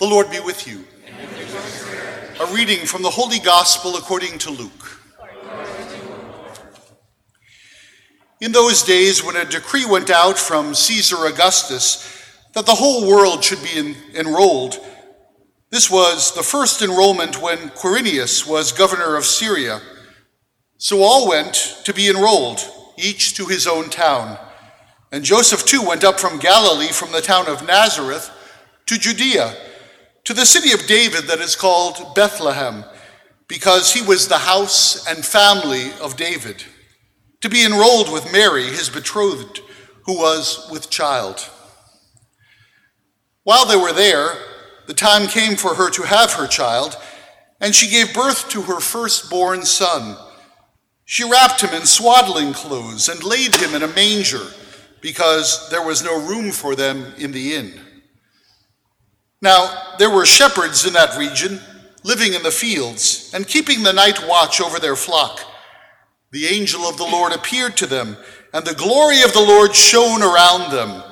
The Lord be with you. A reading from the Holy Gospel according to Luke. In those days, when a decree went out from Caesar Augustus that the whole world should be en- enrolled, this was the first enrollment when Quirinius was governor of Syria. So all went to be enrolled, each to his own town. And Joseph too went up from Galilee, from the town of Nazareth, to Judea to the city of David that is called Bethlehem, because he was the house and family of David, to be enrolled with Mary, his betrothed, who was with child. While they were there, the time came for her to have her child, and she gave birth to her firstborn son. She wrapped him in swaddling clothes and laid him in a manger, because there was no room for them in the inn. Now, there were shepherds in that region, living in the fields, and keeping the night watch over their flock. The angel of the Lord appeared to them, and the glory of the Lord shone around them,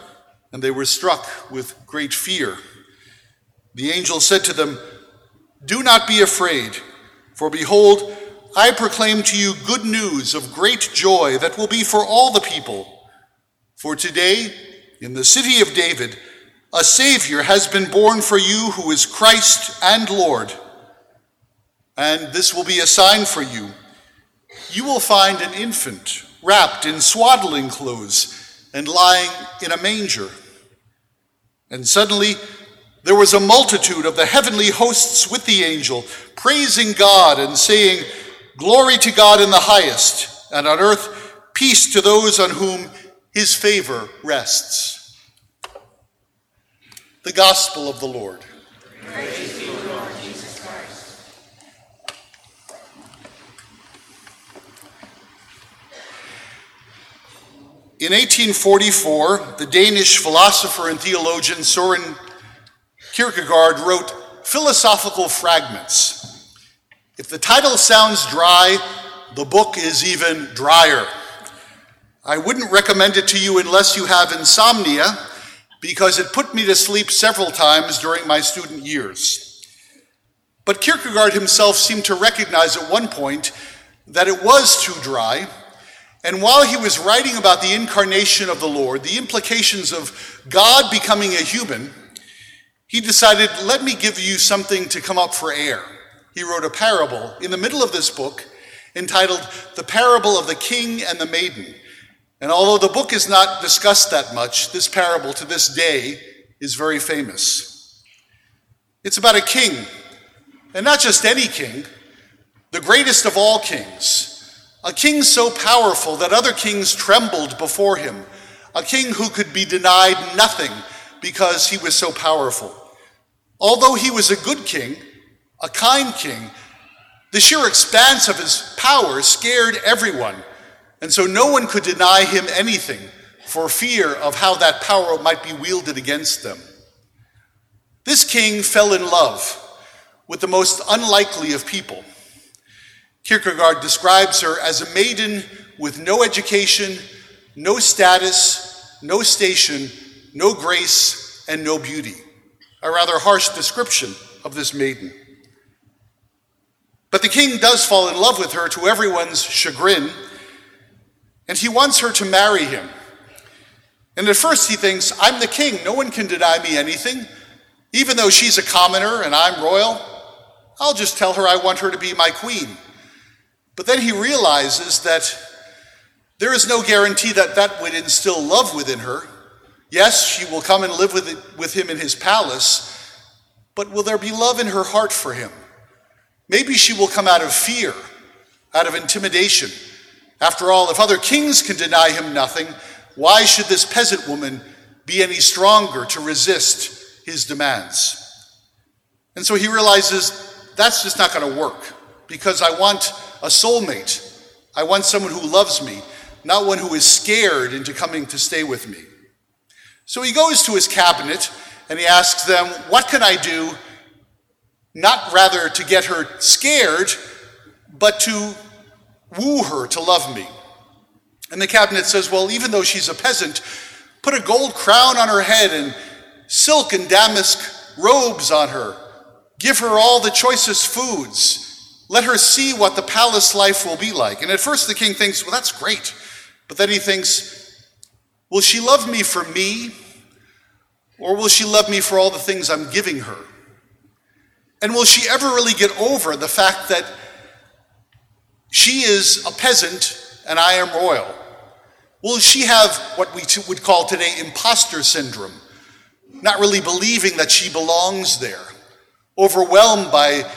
and they were struck with great fear. The angel said to them, Do not be afraid, for behold, I proclaim to you good news of great joy that will be for all the people. For today, in the city of David, a Savior has been born for you who is Christ and Lord. And this will be a sign for you. You will find an infant wrapped in swaddling clothes and lying in a manger. And suddenly there was a multitude of the heavenly hosts with the angel, praising God and saying, Glory to God in the highest, and on earth peace to those on whom his favor rests. The Gospel of the Lord. In 1844, the Danish philosopher and theologian Soren Kierkegaard wrote Philosophical Fragments. If the title sounds dry, the book is even drier. I wouldn't recommend it to you unless you have insomnia, because it put me to sleep several times during my student years. But Kierkegaard himself seemed to recognize at one point that it was too dry and while he was writing about the incarnation of the Lord, the implications of God becoming a human, he decided, let me give you something to come up for air. He wrote a parable in the middle of this book entitled The Parable of the King and the Maiden. And although the book is not discussed that much, this parable to this day is very famous. It's about a king, and not just any king, the greatest of all kings a king so powerful that other kings trembled before him. A king who could be denied nothing because he was so powerful. Although he was a good king, a kind king, the sheer expanse of his power scared everyone. And so no one could deny him anything for fear of how that power might be wielded against them. This king fell in love with the most unlikely of people. Kierkegaard describes her as a maiden with no education, no status, no station, no grace, and no beauty. A rather harsh description of this maiden. But the king does fall in love with her to everyone's chagrin, and he wants her to marry him. And at first he thinks, I'm the king, no one can deny me anything. Even though she's a commoner and I'm royal, I'll just tell her I want her to be my queen. But then he realizes that there is no guarantee that that would instill love within her. Yes, she will come and live with, it, with him in his palace, but will there be love in her heart for him? Maybe she will come out of fear, out of intimidation. After all, if other kings can deny him nothing, why should this peasant woman be any stronger to resist his demands? And so he realizes that's just not going to work because I want a soulmate. I want someone who loves me, not one who is scared into coming to stay with me. So he goes to his cabinet and he asks them, What can I do? Not rather to get her scared, but to woo her to love me. And the cabinet says, Well, even though she's a peasant, put a gold crown on her head and silk and damask robes on her. Give her all the choicest foods. Let her see what the palace life will be like. And at first the king thinks, well, that's great. But then he thinks, will she love me for me? Or will she love me for all the things I'm giving her? And will she ever really get over the fact that she is a peasant and I am royal? Will she have what we would call today imposter syndrome, not really believing that she belongs there, overwhelmed by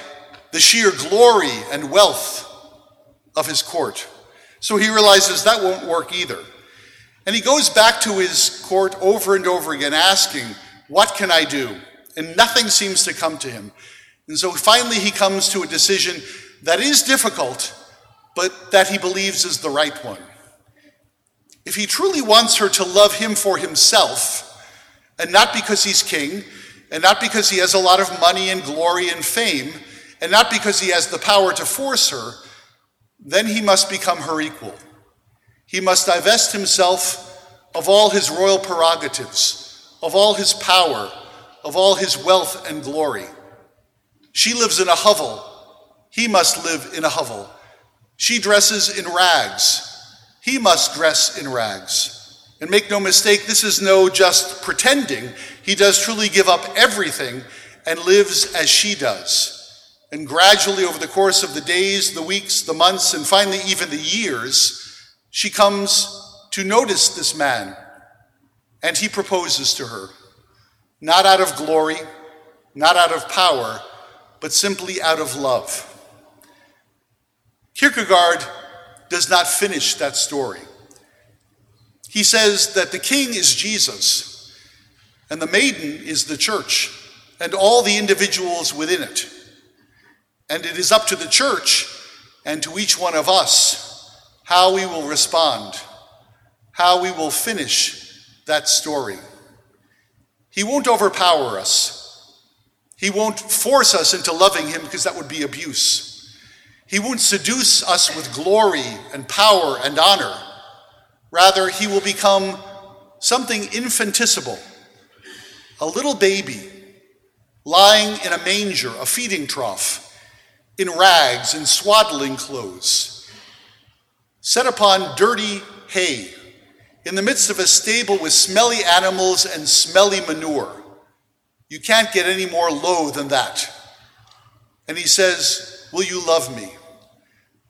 the sheer glory and wealth of his court? So he realizes that won't work either. And he goes back to his court over and over again, asking, What can I do? And nothing seems to come to him. And so finally he comes to a decision that is difficult, but that he believes is the right one. If he truly wants her to love him for himself, and not because he's king, and not because he has a lot of money and glory and fame, and not because he has the power to force her, then he must become her equal. He must divest himself of all his royal prerogatives, of all his power, of all his wealth and glory. She lives in a hovel. He must live in a hovel. She dresses in rags. He must dress in rags. And make no mistake, this is no just pretending. He does truly give up everything and lives as she does. And gradually, over the course of the days, the weeks, the months, and finally even the years, she comes to notice this man. And he proposes to her, not out of glory, not out of power, but simply out of love. Kierkegaard does not finish that story. He says that the king is Jesus, and the maiden is the church, and all the individuals within it. And it is up to the church and to each one of us how we will respond, how we will finish that story. He won't overpower us. He won't force us into loving him because that would be abuse. He won't seduce us with glory and power and honor. Rather, he will become something infinitesimal, a little baby lying in a manger, a feeding trough, in rags and swaddling clothes, set upon dirty hay, in the midst of a stable with smelly animals and smelly manure. You can't get any more low than that. And he says, Will you love me?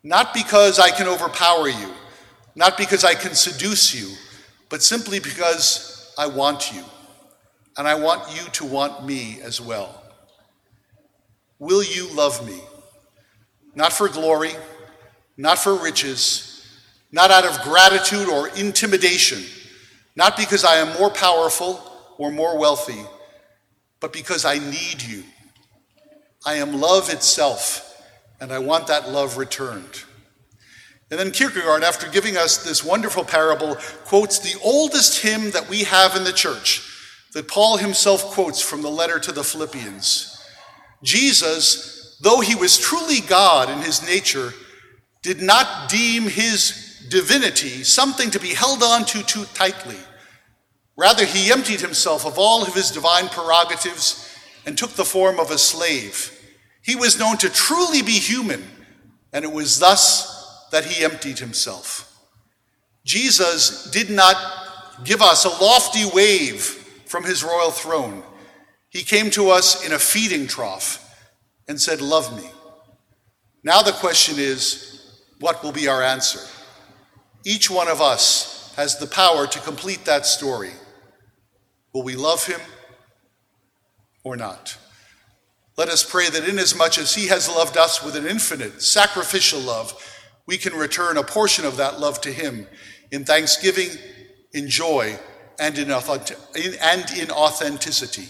Not because I can overpower you, not because I can seduce you, but simply because I want you. And I want you to want me as well. Will you love me? Not for glory, not for riches, not out of gratitude or intimidation, not because I am more powerful or more wealthy but because I need you. I am love itself, and I want that love returned. And then Kierkegaard, after giving us this wonderful parable, quotes the oldest hymn that we have in the church that Paul himself quotes from the letter to the Philippians. Jesus, though he was truly God in his nature, did not deem his divinity something to be held on to too tightly. Rather, he emptied himself of all of his divine prerogatives and took the form of a slave. He was known to truly be human, and it was thus that he emptied himself. Jesus did not give us a lofty wave from his royal throne. He came to us in a feeding trough and said, Love me. Now the question is, what will be our answer? Each one of us has the power to complete that story. Will we love him or not? Let us pray that inasmuch as he has loved us with an infinite sacrificial love, we can return a portion of that love to him in thanksgiving, in joy, and in, authenticity.